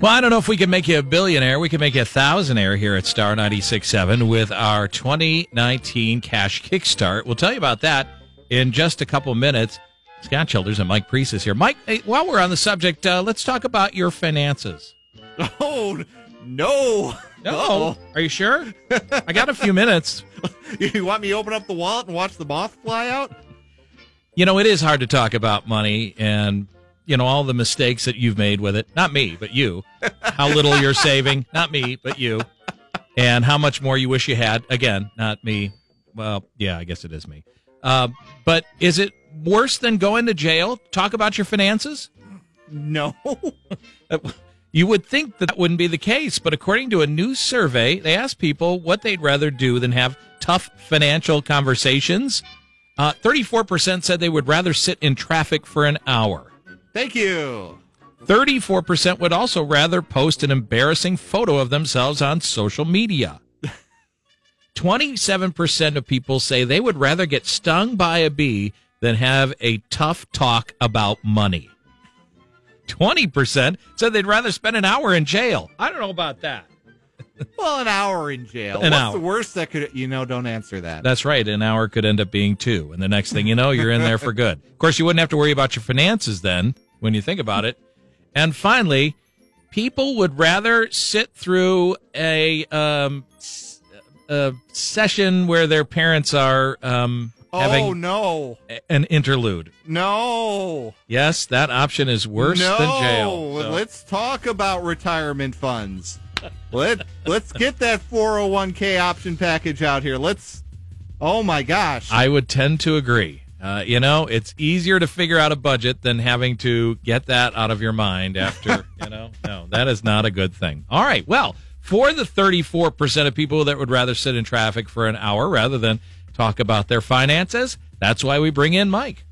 Well, I don't know if we can make you a billionaire. We can make you a thousandaire here at Star 96.7 with our 2019 Cash Kickstart. We'll tell you about that in just a couple minutes. Scott Childers and Mike Priest is here. Mike, hey, while we're on the subject, uh, let's talk about your finances. Oh no! No, are you sure? I got a few minutes. You want me to open up the wallet and watch the moth fly out? You know, it is hard to talk about money and you know all the mistakes that you've made with it. Not me, but you. How little you're saving. Not me, but you. And how much more you wish you had. Again, not me. Well, yeah, I guess it is me. Uh, but is it worse than going to jail? Talk about your finances. No. You would think that, that wouldn't be the case, but according to a new survey, they asked people what they'd rather do than have tough financial conversations. Uh, 34% said they would rather sit in traffic for an hour. Thank you. 34% would also rather post an embarrassing photo of themselves on social media. 27% of people say they would rather get stung by a bee than have a tough talk about money. 20% said they'd rather spend an hour in jail. I don't know about that. Well, an hour in jail. An What's hour. the worst that could you know? Don't answer that. That's right. An hour could end up being two. And the next thing you know, you're in there for good. Of course, you wouldn't have to worry about your finances then when you think about it. And finally, people would rather sit through a, um, a session where their parents are um, having oh no, an interlude. no, Yes, that option is worse no. than jail. So- Let's talk about retirement funds. Let Let's get that four hundred one k option package out here. Let's. Oh my gosh. I would tend to agree. Uh, you know, it's easier to figure out a budget than having to get that out of your mind after, you know, no, that is not a good thing. All right. Well, for the 34% of people that would rather sit in traffic for an hour rather than talk about their finances, that's why we bring in Mike.